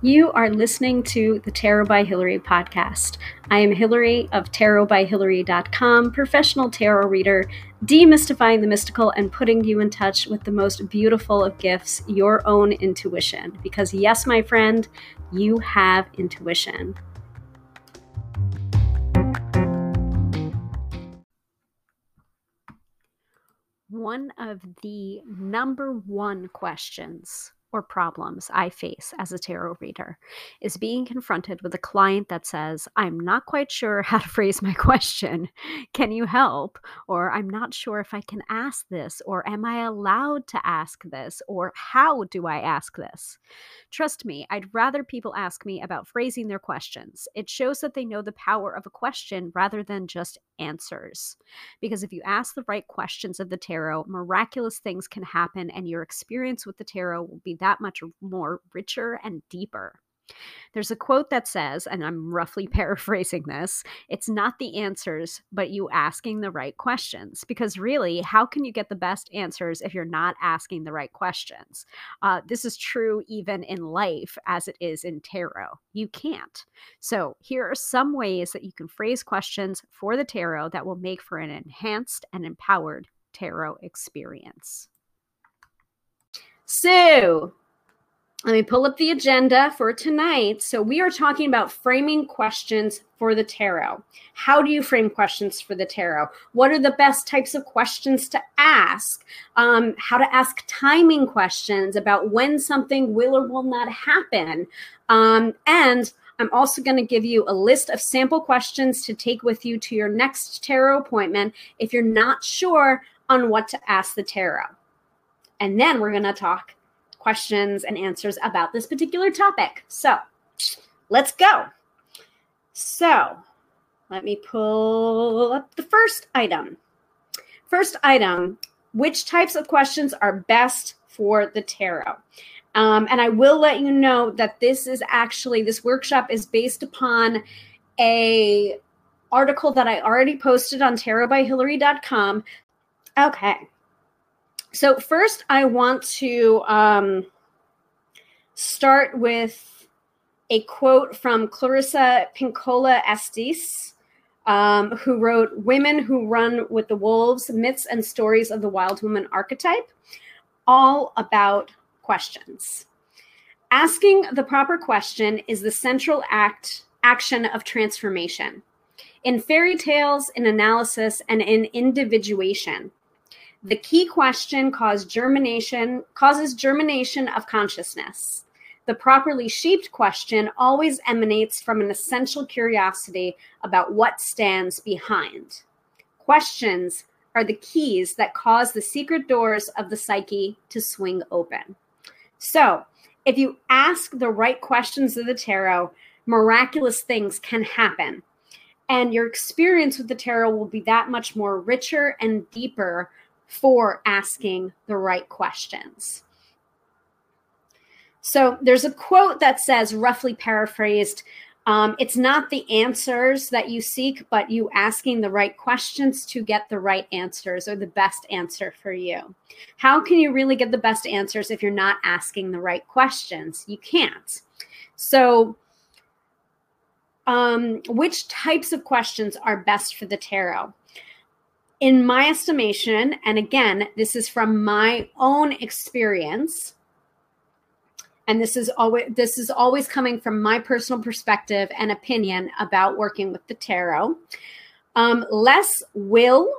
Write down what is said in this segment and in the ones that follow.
You are listening to the Tarot by Hillary podcast. I am Hillary of tarotbyhillary.com, professional tarot reader, demystifying the mystical and putting you in touch with the most beautiful of gifts, your own intuition. Because, yes, my friend, you have intuition. One of the number one questions or problems I face as a tarot reader is being confronted with a client that says, I'm not quite sure how to phrase my question. Can you help? Or I'm not sure if I can ask this, or am I allowed to ask this, or how do I ask this? Trust me, I'd rather people ask me about phrasing their questions. It shows that they know the power of a question rather than just answers. Because if you ask the right questions of the tarot, miraculous things can happen, and your experience with the tarot will be that much more richer and deeper. There's a quote that says, and I'm roughly paraphrasing this it's not the answers, but you asking the right questions. Because really, how can you get the best answers if you're not asking the right questions? Uh, this is true even in life as it is in tarot. You can't. So, here are some ways that you can phrase questions for the tarot that will make for an enhanced and empowered tarot experience. So, let me pull up the agenda for tonight. So, we are talking about framing questions for the tarot. How do you frame questions for the tarot? What are the best types of questions to ask? Um, how to ask timing questions about when something will or will not happen. Um, and I'm also going to give you a list of sample questions to take with you to your next tarot appointment if you're not sure on what to ask the tarot. And then we're going to talk questions and answers about this particular topic. So let's go. So let me pull up the first item. First item which types of questions are best for the tarot? Um, and I will let you know that this is actually, this workshop is based upon a article that I already posted on tarotbyhillary.com. Okay. So first, I want to um, start with a quote from Clarissa Pinkola Estes, um, who wrote "Women Who Run with the Wolves: Myths and Stories of the Wild Woman Archetype," all about questions. Asking the proper question is the central act action of transformation. In fairy tales, in analysis, and in individuation, the key question causes germination, causes germination of consciousness. The properly shaped question always emanates from an essential curiosity about what stands behind. Questions are the keys that cause the secret doors of the psyche to swing open. So, if you ask the right questions of the tarot, miraculous things can happen. And your experience with the tarot will be that much more richer and deeper for asking the right questions. So there's a quote that says, roughly paraphrased, um, it's not the answers that you seek, but you asking the right questions to get the right answers or the best answer for you. How can you really get the best answers if you're not asking the right questions? You can't. So, um, which types of questions are best for the tarot? In my estimation, and again, this is from my own experience, and this is always this is always coming from my personal perspective and opinion about working with the tarot. Um, less will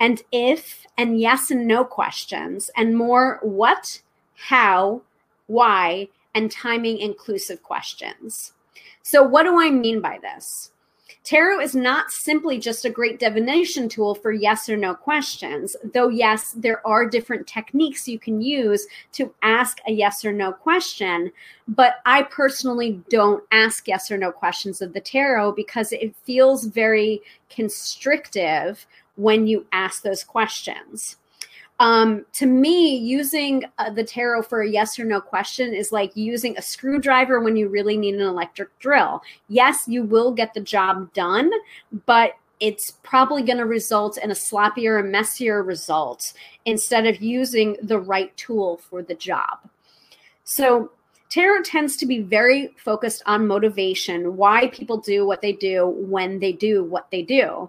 and if and yes and no questions, and more what, how, why, and timing inclusive questions. So, what do I mean by this? Tarot is not simply just a great divination tool for yes or no questions, though, yes, there are different techniques you can use to ask a yes or no question. But I personally don't ask yes or no questions of the tarot because it feels very constrictive when you ask those questions. Um, to me, using uh, the tarot for a yes or no question is like using a screwdriver when you really need an electric drill. Yes, you will get the job done, but it's probably going to result in a sloppier and messier result instead of using the right tool for the job. So, tarot tends to be very focused on motivation, why people do what they do when they do what they do.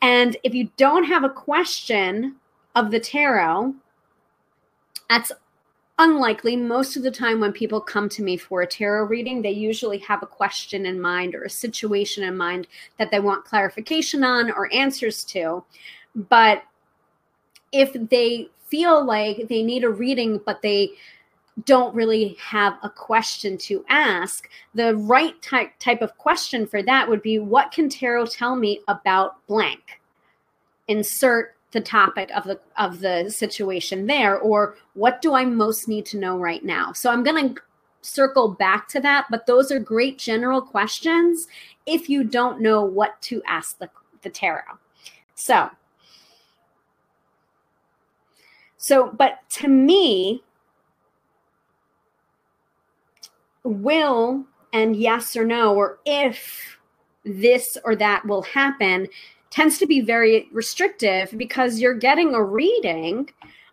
And if you don't have a question of the tarot, that's unlikely. Most of the time, when people come to me for a tarot reading, they usually have a question in mind or a situation in mind that they want clarification on or answers to. But if they feel like they need a reading, but they don't really have a question to ask, the right type, type of question for that would be What can tarot tell me about blank? Insert the topic of the of the situation there or what do i most need to know right now? So i'm going to circle back to that but those are great general questions if you don't know what to ask the, the tarot. So so but to me will and yes or no or if this or that will happen tends to be very restrictive because you're getting a reading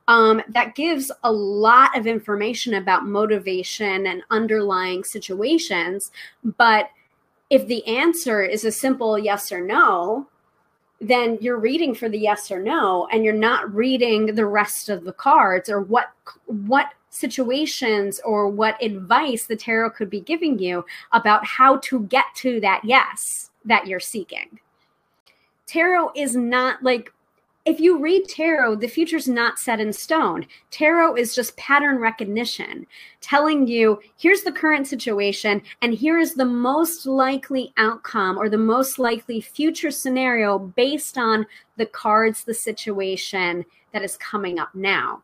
um, that gives a lot of information about motivation and underlying situations. But if the answer is a simple yes or no, then you're reading for the yes or no and you're not reading the rest of the cards or what what situations or what advice the tarot could be giving you about how to get to that yes that you're seeking tarot is not like if you read tarot, the future's not set in stone. Tarot is just pattern recognition, telling you here's the current situation and here is the most likely outcome or the most likely future scenario based on the cards, the situation that is coming up now.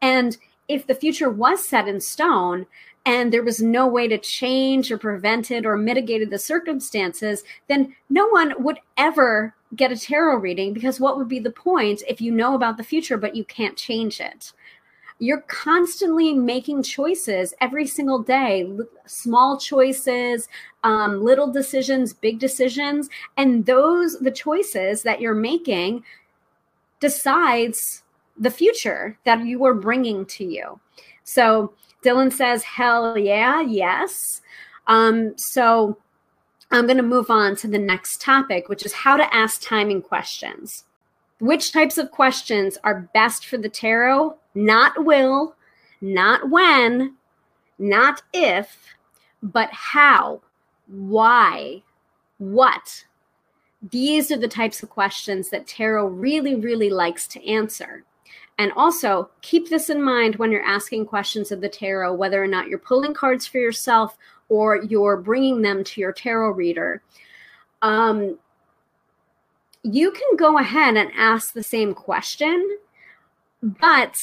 And if the future was set in stone, and there was no way to change or prevent it or mitigated the circumstances, then no one would ever get a tarot reading because what would be the point if you know about the future but you can't change it? You're constantly making choices every single day, small choices, um, little decisions, big decisions, and those the choices that you're making decides the future that you are bringing to you. So Dylan says, hell yeah, yes. Um, so I'm going to move on to the next topic, which is how to ask timing questions. Which types of questions are best for the tarot? Not will, not when, not if, but how, why, what. These are the types of questions that tarot really, really likes to answer. And also keep this in mind when you're asking questions of the tarot, whether or not you're pulling cards for yourself or you're bringing them to your tarot reader. Um, you can go ahead and ask the same question, but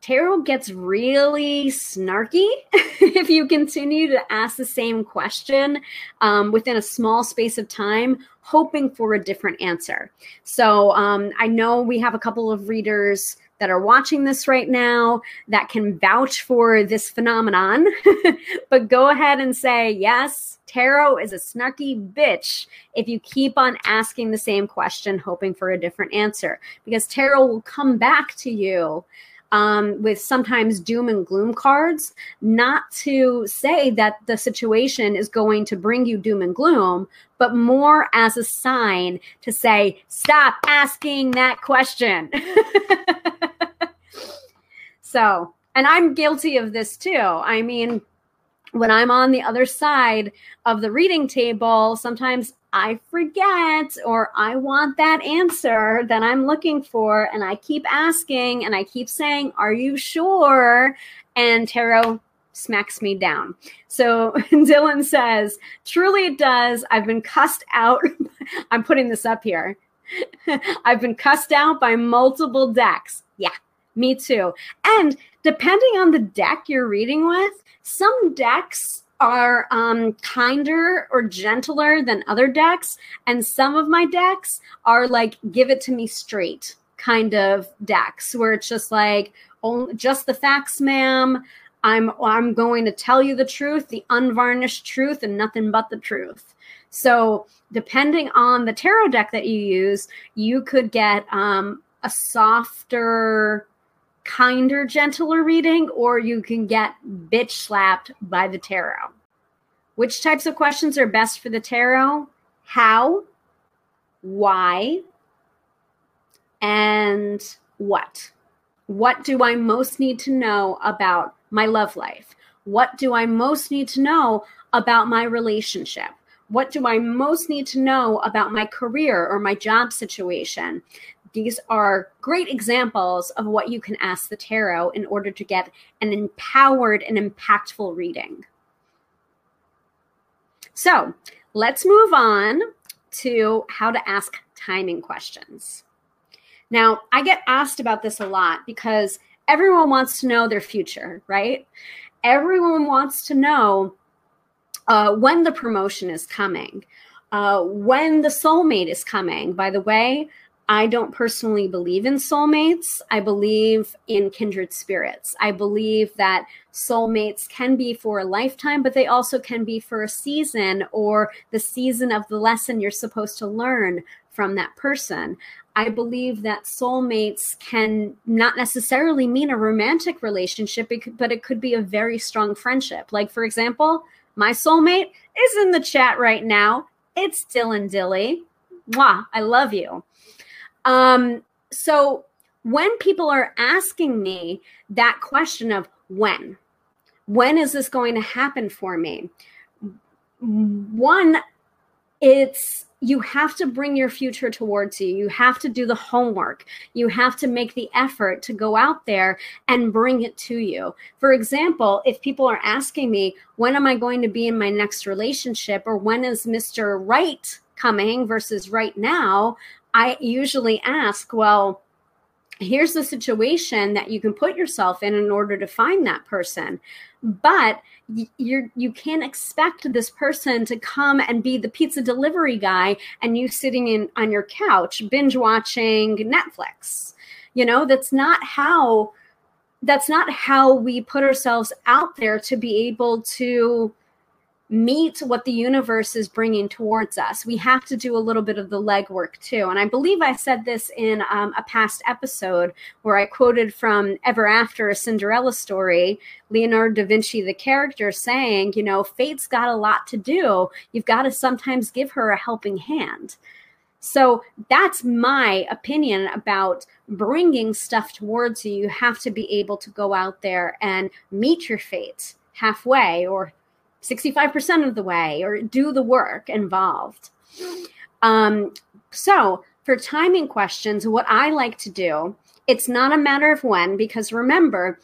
tarot gets really snarky if you continue to ask the same question um, within a small space of time, hoping for a different answer. So um, I know we have a couple of readers that are watching this right now that can vouch for this phenomenon. but go ahead and say, yes, tarot is a snarky bitch if you keep on asking the same question, hoping for a different answer, because tarot will come back to you. Um, with sometimes doom and gloom cards, not to say that the situation is going to bring you doom and gloom, but more as a sign to say, stop asking that question. So, and I'm guilty of this too. I mean, when I'm on the other side of the reading table, sometimes I forget or I want that answer that I'm looking for. And I keep asking and I keep saying, Are you sure? And tarot smacks me down. So Dylan says, Truly it does. I've been cussed out. I'm putting this up here. I've been cussed out by multiple decks. Yeah, me too. And depending on the deck you're reading with, some decks are um, kinder or gentler than other decks. And some of my decks are like, give it to me straight kind of decks where it's just like, oh, just the facts, ma'am. I'm I'm going to tell you the truth, the unvarnished truth, and nothing but the truth. So, depending on the tarot deck that you use, you could get um, a softer kinder, gentler reading, or you can get bitch slapped by the tarot. Which types of questions are best for the tarot? How, why, and what? What do I most need to know about my love life? What do I most need to know about my relationship? What do I most need to know about my career or my job situation? These are great examples of what you can ask the tarot in order to get an empowered and impactful reading. So let's move on to how to ask timing questions. Now, I get asked about this a lot because everyone wants to know their future, right? Everyone wants to know uh, when the promotion is coming, uh, when the soulmate is coming. By the way, I don't personally believe in soulmates. I believe in kindred spirits. I believe that soulmates can be for a lifetime, but they also can be for a season or the season of the lesson you're supposed to learn from that person. I believe that soulmates can not necessarily mean a romantic relationship, but it could be a very strong friendship. Like, for example, my soulmate is in the chat right now. It's Dylan Dilly. Mwah, I love you. Um, so when people are asking me that question of when, when is this going to happen for me? One, it's you have to bring your future towards you. You have to do the homework. You have to make the effort to go out there and bring it to you. For example, if people are asking me, when am I going to be in my next relationship or when is Mr. Right coming versus right now, I usually ask, well, here's the situation that you can put yourself in in order to find that person. But you're you can't expect this person to come and be the pizza delivery guy and you sitting in on your couch binge watching netflix. You know that's not how that's not how we put ourselves out there to be able to meet what the universe is bringing towards us. We have to do a little bit of the legwork too. And I believe I said this in um, a past episode where I quoted from Ever After, a Cinderella story, Leonardo da Vinci, the character, saying, you know, fate's got a lot to do. You've got to sometimes give her a helping hand. So that's my opinion about bringing stuff towards you. You have to be able to go out there and meet your fate halfway or 65% of the way or do the work involved. Um, so, for timing questions, what I like to do, it's not a matter of when, because remember,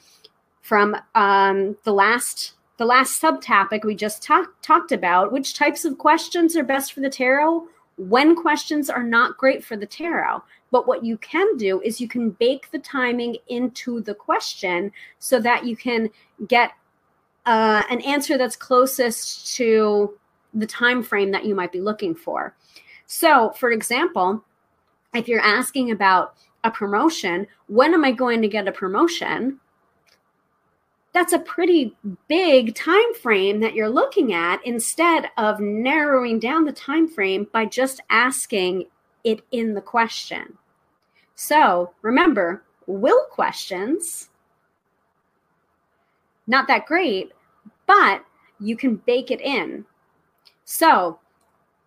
from um, the last the last subtopic we just talk, talked about, which types of questions are best for the tarot? When questions are not great for the tarot. But what you can do is you can bake the timing into the question so that you can get uh, an answer that's closest to the time frame that you might be looking for. So, for example, if you're asking about a promotion, when am I going to get a promotion? That's a pretty big time frame that you're looking at instead of narrowing down the time frame by just asking it in the question. So, remember, will questions not that great, but you can bake it in. So,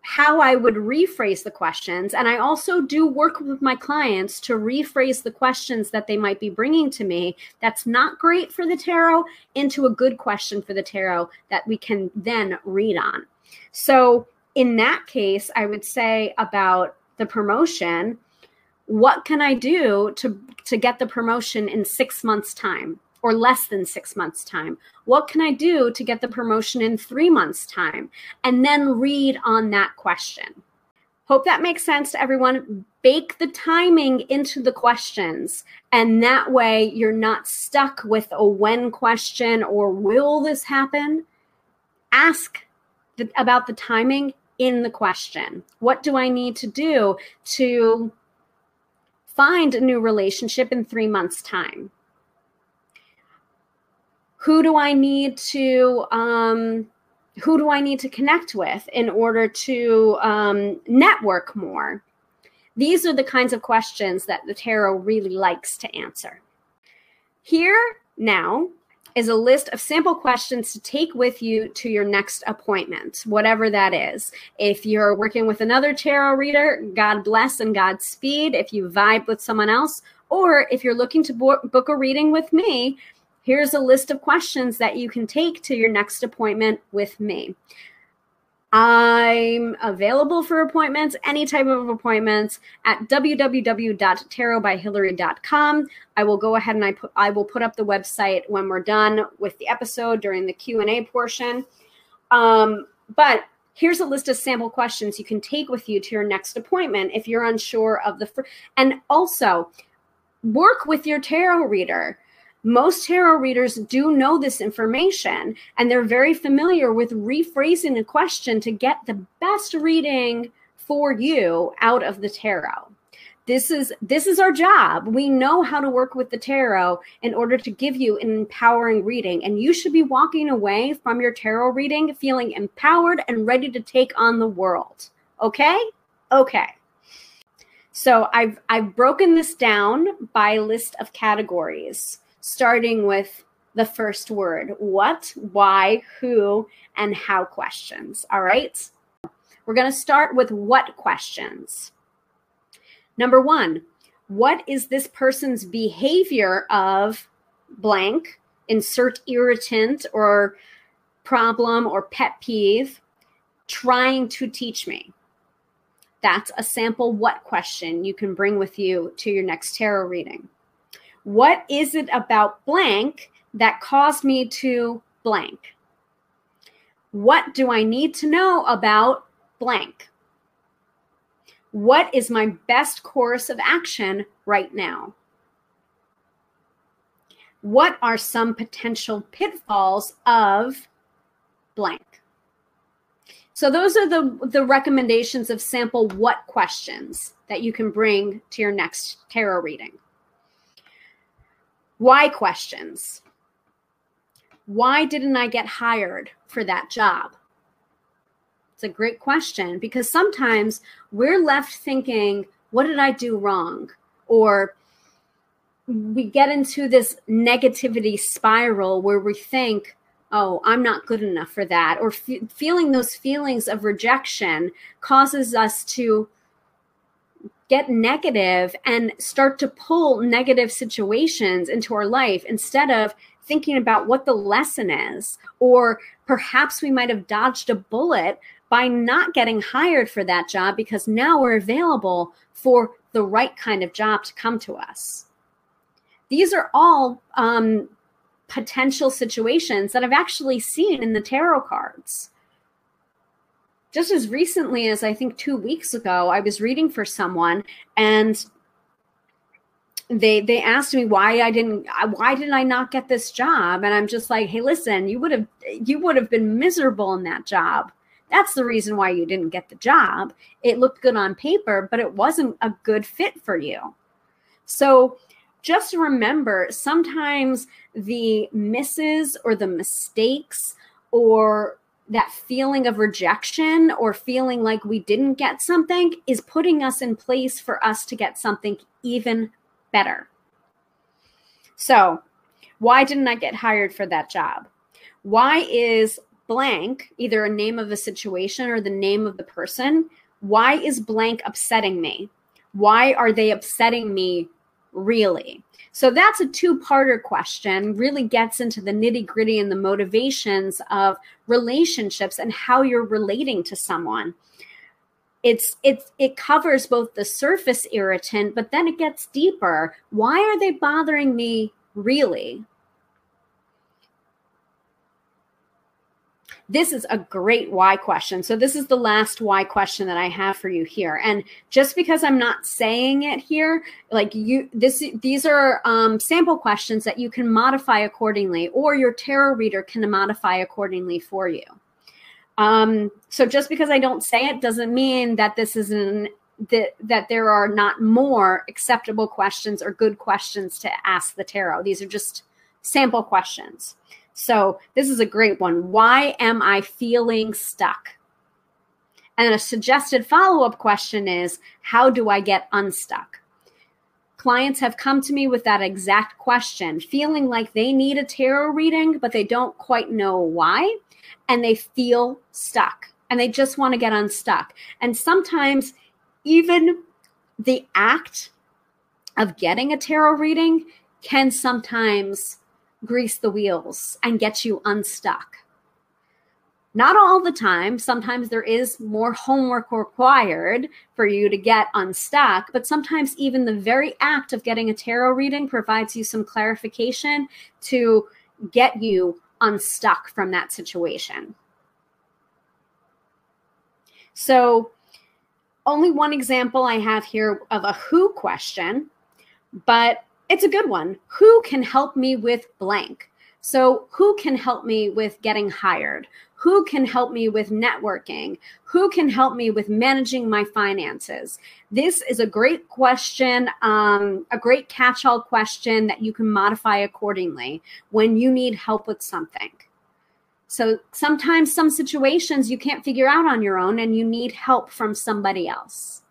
how I would rephrase the questions, and I also do work with my clients to rephrase the questions that they might be bringing to me that's not great for the tarot into a good question for the tarot that we can then read on. So, in that case, I would say about the promotion, what can I do to to get the promotion in 6 months time? Or less than six months' time? What can I do to get the promotion in three months' time? And then read on that question. Hope that makes sense to everyone. Bake the timing into the questions. And that way you're not stuck with a when question or will this happen? Ask the, about the timing in the question. What do I need to do to find a new relationship in three months' time? Who do I need to um, who do I need to connect with in order to um, network more? These are the kinds of questions that the tarot really likes to answer. Here now is a list of sample questions to take with you to your next appointment, whatever that is. If you're working with another tarot reader, God bless and Godspeed. If you vibe with someone else, or if you're looking to book a reading with me, here's a list of questions that you can take to your next appointment with me. I'm available for appointments, any type of appointments at www.tarotbyhillary.com. I will go ahead and I put I will put up the website when we're done with the episode during the Q&A portion. Um, but here's a list of sample questions you can take with you to your next appointment if you're unsure of the fr- and also work with your tarot reader most tarot readers do know this information and they're very familiar with rephrasing a question to get the best reading for you out of the tarot. This is this is our job. We know how to work with the tarot in order to give you an empowering reading and you should be walking away from your tarot reading feeling empowered and ready to take on the world. Okay? Okay. So I've I've broken this down by list of categories starting with the first word what, why, who, and how questions. All right. We're going to start with what questions. Number one, what is this person's behavior of blank? Insert irritant or problem or pet peeve trying to teach me. That's a sample what question you can bring with you to your next tarot reading. What is it about blank that caused me to blank? What do I need to know about blank? What is my best course of action right now? What are some potential pitfalls of blank? So those are the the recommendations of sample what questions that you can bring to your next tarot reading. Why questions? Why didn't I get hired for that job? It's a great question because sometimes we're left thinking, what did I do wrong? Or we get into this negativity spiral where we think, oh, I'm not good enough for that. Or feeling those feelings of rejection causes us to get negative and start to pull negative situations into our life instead of thinking about what the lesson is. Or perhaps we might have dodged a bullet by not getting hired for that job because now we're available for the right kind of job to come to us. These are all um, potential situations that I've actually seen in the tarot cards just as recently as I think two weeks ago, I was reading for someone and they they asked me why I didn't why did I not get this job? And I'm just like hey listen you would have you would have been miserable in that job. That's the reason why you didn't get the job. It looked good on paper but it wasn't a good fit for you. So just remember sometimes the misses or the mistakes or that feeling of rejection or feeling like we didn't get something is putting us in place for us to get something even better. So, why didn't I get hired for that job? Why is blank either a name of a situation or the name of the person? Why is blank upsetting me? Why are they upsetting me really? So that's a two parter question, really gets into the nitty gritty and the motivations of relationships and how you're relating to someone. It's it's it covers both the surface irritant, but then it gets deeper. Why are they bothering me really? This is a great why question. So this is the last why question that I have for you here. And just because I'm not saying it here, like you, this, these are um, sample questions that you can modify accordingly, or your tarot reader can modify accordingly for you. Um, so just because I don't say it doesn't mean that this is an that that there are not more acceptable questions or good questions to ask the tarot. These are just sample questions. So this is a great one. Why am I feeling stuck? And a suggested follow up question is How do I get unstuck? clients have come to me with that exact question, feeling like they need a tarot reading, but they don't quite know why. And they feel stuck and they just want to get unstuck. And sometimes, even the act of getting a tarot reading can sometimes grease the wheels and get you unstuck. Not all the time. Sometimes there is more homework required for you to get unstuck, but sometimes even the very act of getting a tarot reading provides you some clarification to get you unstuck from that situation. So, only one example I have here of a who question, but it's a good one. Who can help me with blank? So, who can help me with getting hired? Who can help me with networking? Who can help me with managing my finances? This is a great question, um, a great catch all question that you can modify accordingly when you need help with something. So sometimes some situations you can't figure out on your own and you need help from somebody else.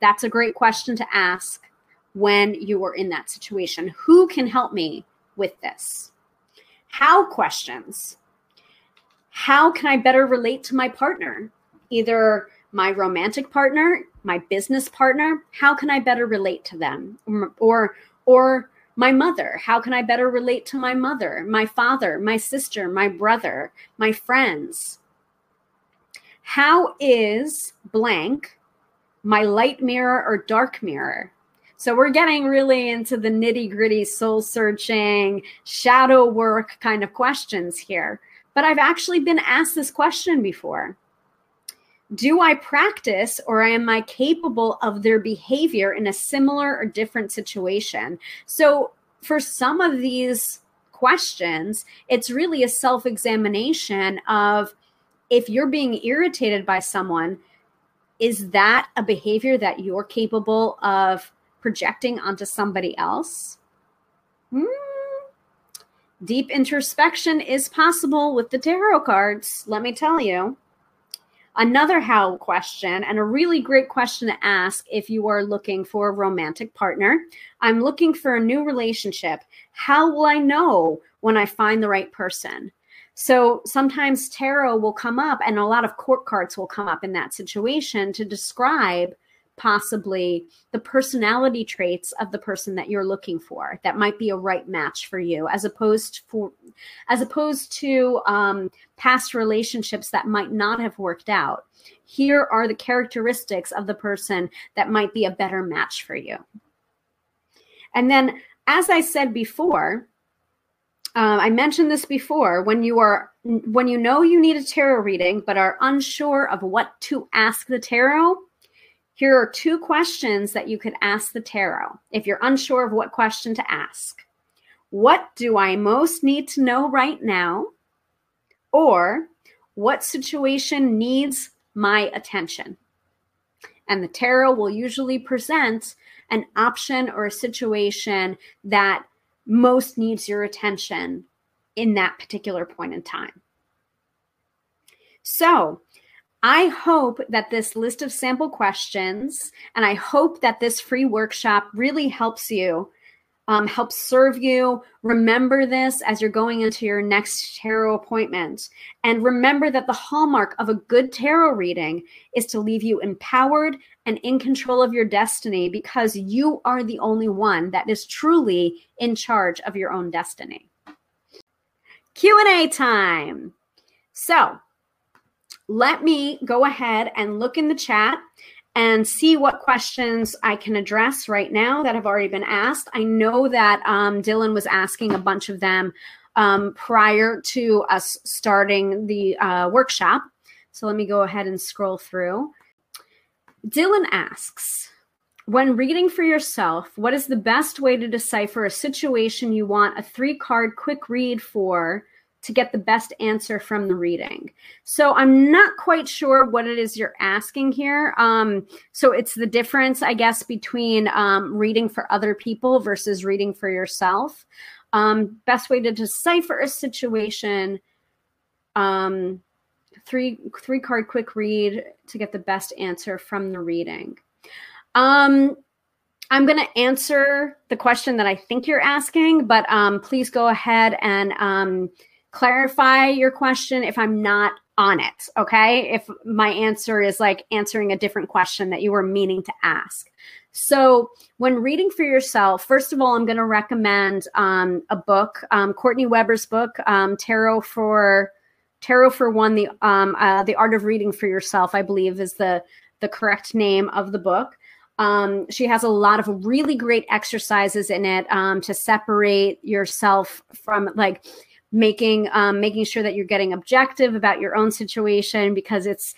That's a great question to ask when you are in that situation. Who can help me with this? How questions. How can I better relate to my partner? Either my romantic partner, my business partner, how can I better relate to them? Or or my mother how can i better relate to my mother my father my sister my brother my friends how is blank my light mirror or dark mirror so we're getting really into the nitty gritty soul searching shadow work kind of questions here but i've actually been asked this question before do I practice or am I capable of their behavior in a similar or different situation? So, for some of these questions, it's really a self examination of if you're being irritated by someone, is that a behavior that you're capable of projecting onto somebody else? Hmm. Deep introspection is possible with the tarot cards, let me tell you. Another how question, and a really great question to ask if you are looking for a romantic partner. I'm looking for a new relationship. How will I know when I find the right person? So sometimes tarot will come up, and a lot of court cards will come up in that situation to describe possibly the personality traits of the person that you're looking for that might be a right match for you as opposed for as opposed to um, past relationships that might not have worked out here are the characteristics of the person that might be a better match for you and then as i said before uh, I mentioned this before. When you are when you know you need a tarot reading but are unsure of what to ask the tarot, here are two questions that you could ask the tarot if you're unsure of what question to ask. What do I most need to know right now? Or what situation needs my attention? And the tarot will usually present an option or a situation that most needs your attention in that particular point in time. So, I hope that this list of sample questions and I hope that this free workshop really helps you, um, helps serve you. Remember this as you're going into your next tarot appointment. And remember that the hallmark of a good tarot reading is to leave you empowered and in control of your destiny because you are the only one that is truly in charge of your own destiny. Q&A time. So, let me go ahead and look in the chat and see what questions I can address right now that have already been asked. I know that um, Dylan was asking a bunch of them um, prior to us starting the uh, workshop. So let me go ahead and scroll through. Dylan asks, when reading for yourself, what is the best way to decipher a situation you want a three card quick read for to get the best answer from the reading. So I'm not quite sure what it is you're asking here. Um, so it's the difference, I guess, between um, reading for other people versus reading for yourself. Um, best way to decipher a situation. Um, three three card quick read to get the best answer from the reading. Um, I'm going to answer the question that I think you're asking, but um, please go ahead and um, clarify your question if I'm not on it. Okay. If my answer is like answering a different question that you were meaning to ask. So, when reading for yourself, first of all, I'm going to recommend um, a book, um, Courtney Weber's book, um, Tarot for Tarot for One, the um, uh, the Art of Reading for Yourself. I believe is the the correct name of the book. Um, she has a lot of really great exercises in it um, to separate yourself from like making um, making sure that you're getting objective about your own situation because it's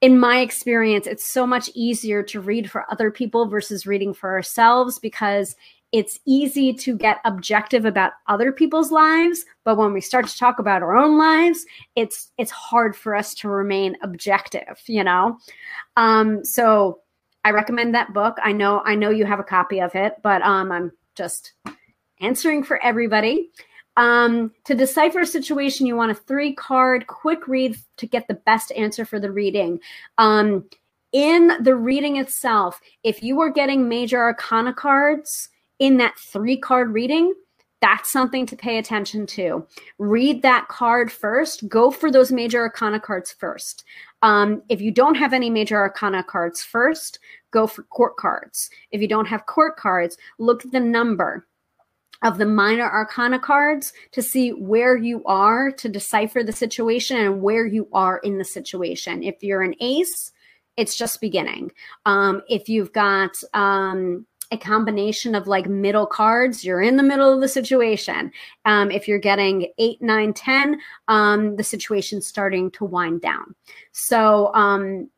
in my experience, it's so much easier to read for other people versus reading for ourselves because it's easy to get objective about other people's lives but when we start to talk about our own lives it's it's hard for us to remain objective you know? Um so i recommend that book. I know i know you have a copy of it but um i'm just answering for everybody um, to decipher a situation, you want a three card quick read to get the best answer for the reading. Um, in the reading itself, if you are getting major arcana cards in that three card reading, that's something to pay attention to. Read that card first. Go for those major arcana cards first. Um, if you don't have any major arcana cards first, go for court cards. If you don't have court cards, look at the number of the minor arcana cards to see where you are to decipher the situation and where you are in the situation. If you're an ace, it's just beginning. Um, if you've got um, a combination of like middle cards, you're in the middle of the situation. Um, if you're getting eight, nine, 10, um, the situation's starting to wind down. So, um,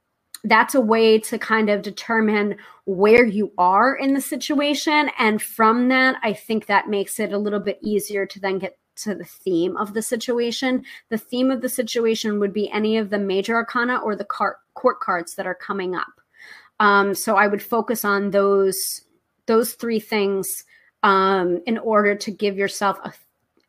that's a way to kind of determine where you are in the situation. And from that, I think that makes it a little bit easier to then get to the theme of the situation. The theme of the situation would be any of the major arcana or the court cards that are coming up. Um, so I would focus on those those three things um, in order to give yourself a,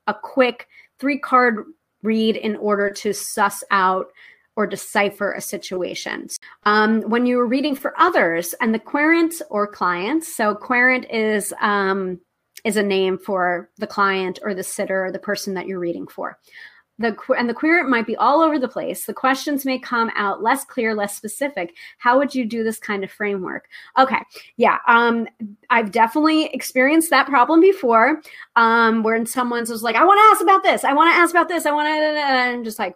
a quick three card read in order to suss out or decipher a situation. Um, when you're reading for others and the querent or clients, so querent is um, is a name for the client or the sitter or the person that you're reading for. The, and the querent might be all over the place. The questions may come out less clear, less specific. How would you do this kind of framework? Okay, yeah, um, I've definitely experienced that problem before, um, where someone's was like, "I want to ask about this. I want to ask about this. I want to," and I'm just like,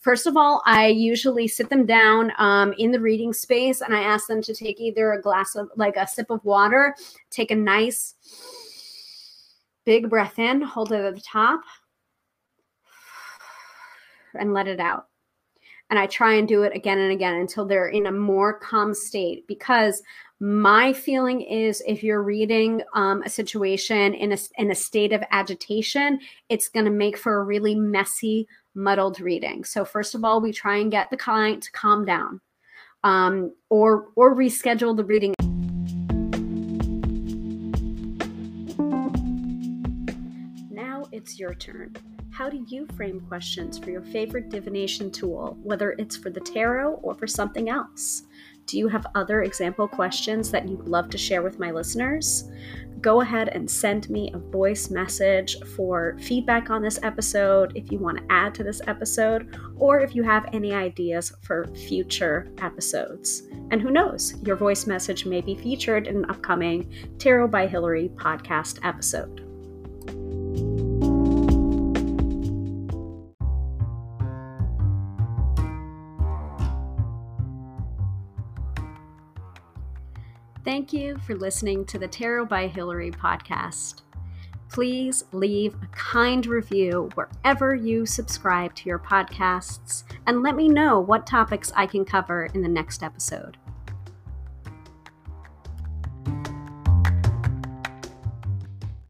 First of all, I usually sit them down um, in the reading space and I ask them to take either a glass of, like a sip of water, take a nice big breath in, hold it at the top, and let it out. And I try and do it again and again until they're in a more calm state because my feeling is if you're reading um, a situation in a, in a state of agitation, it's going to make for a really messy, muddled reading. So first of all, we try and get the client to calm down, um, or or reschedule the reading. Now it's your turn. How do you frame questions for your favorite divination tool, whether it's for the tarot or for something else? Do you have other example questions that you'd love to share with my listeners? Go ahead and send me a voice message for feedback on this episode if you want to add to this episode, or if you have any ideas for future episodes. And who knows, your voice message may be featured in an upcoming Tarot by Hillary podcast episode. Thank you for listening to the Tarot by Hillary podcast. Please leave a kind review wherever you subscribe to your podcasts and let me know what topics I can cover in the next episode.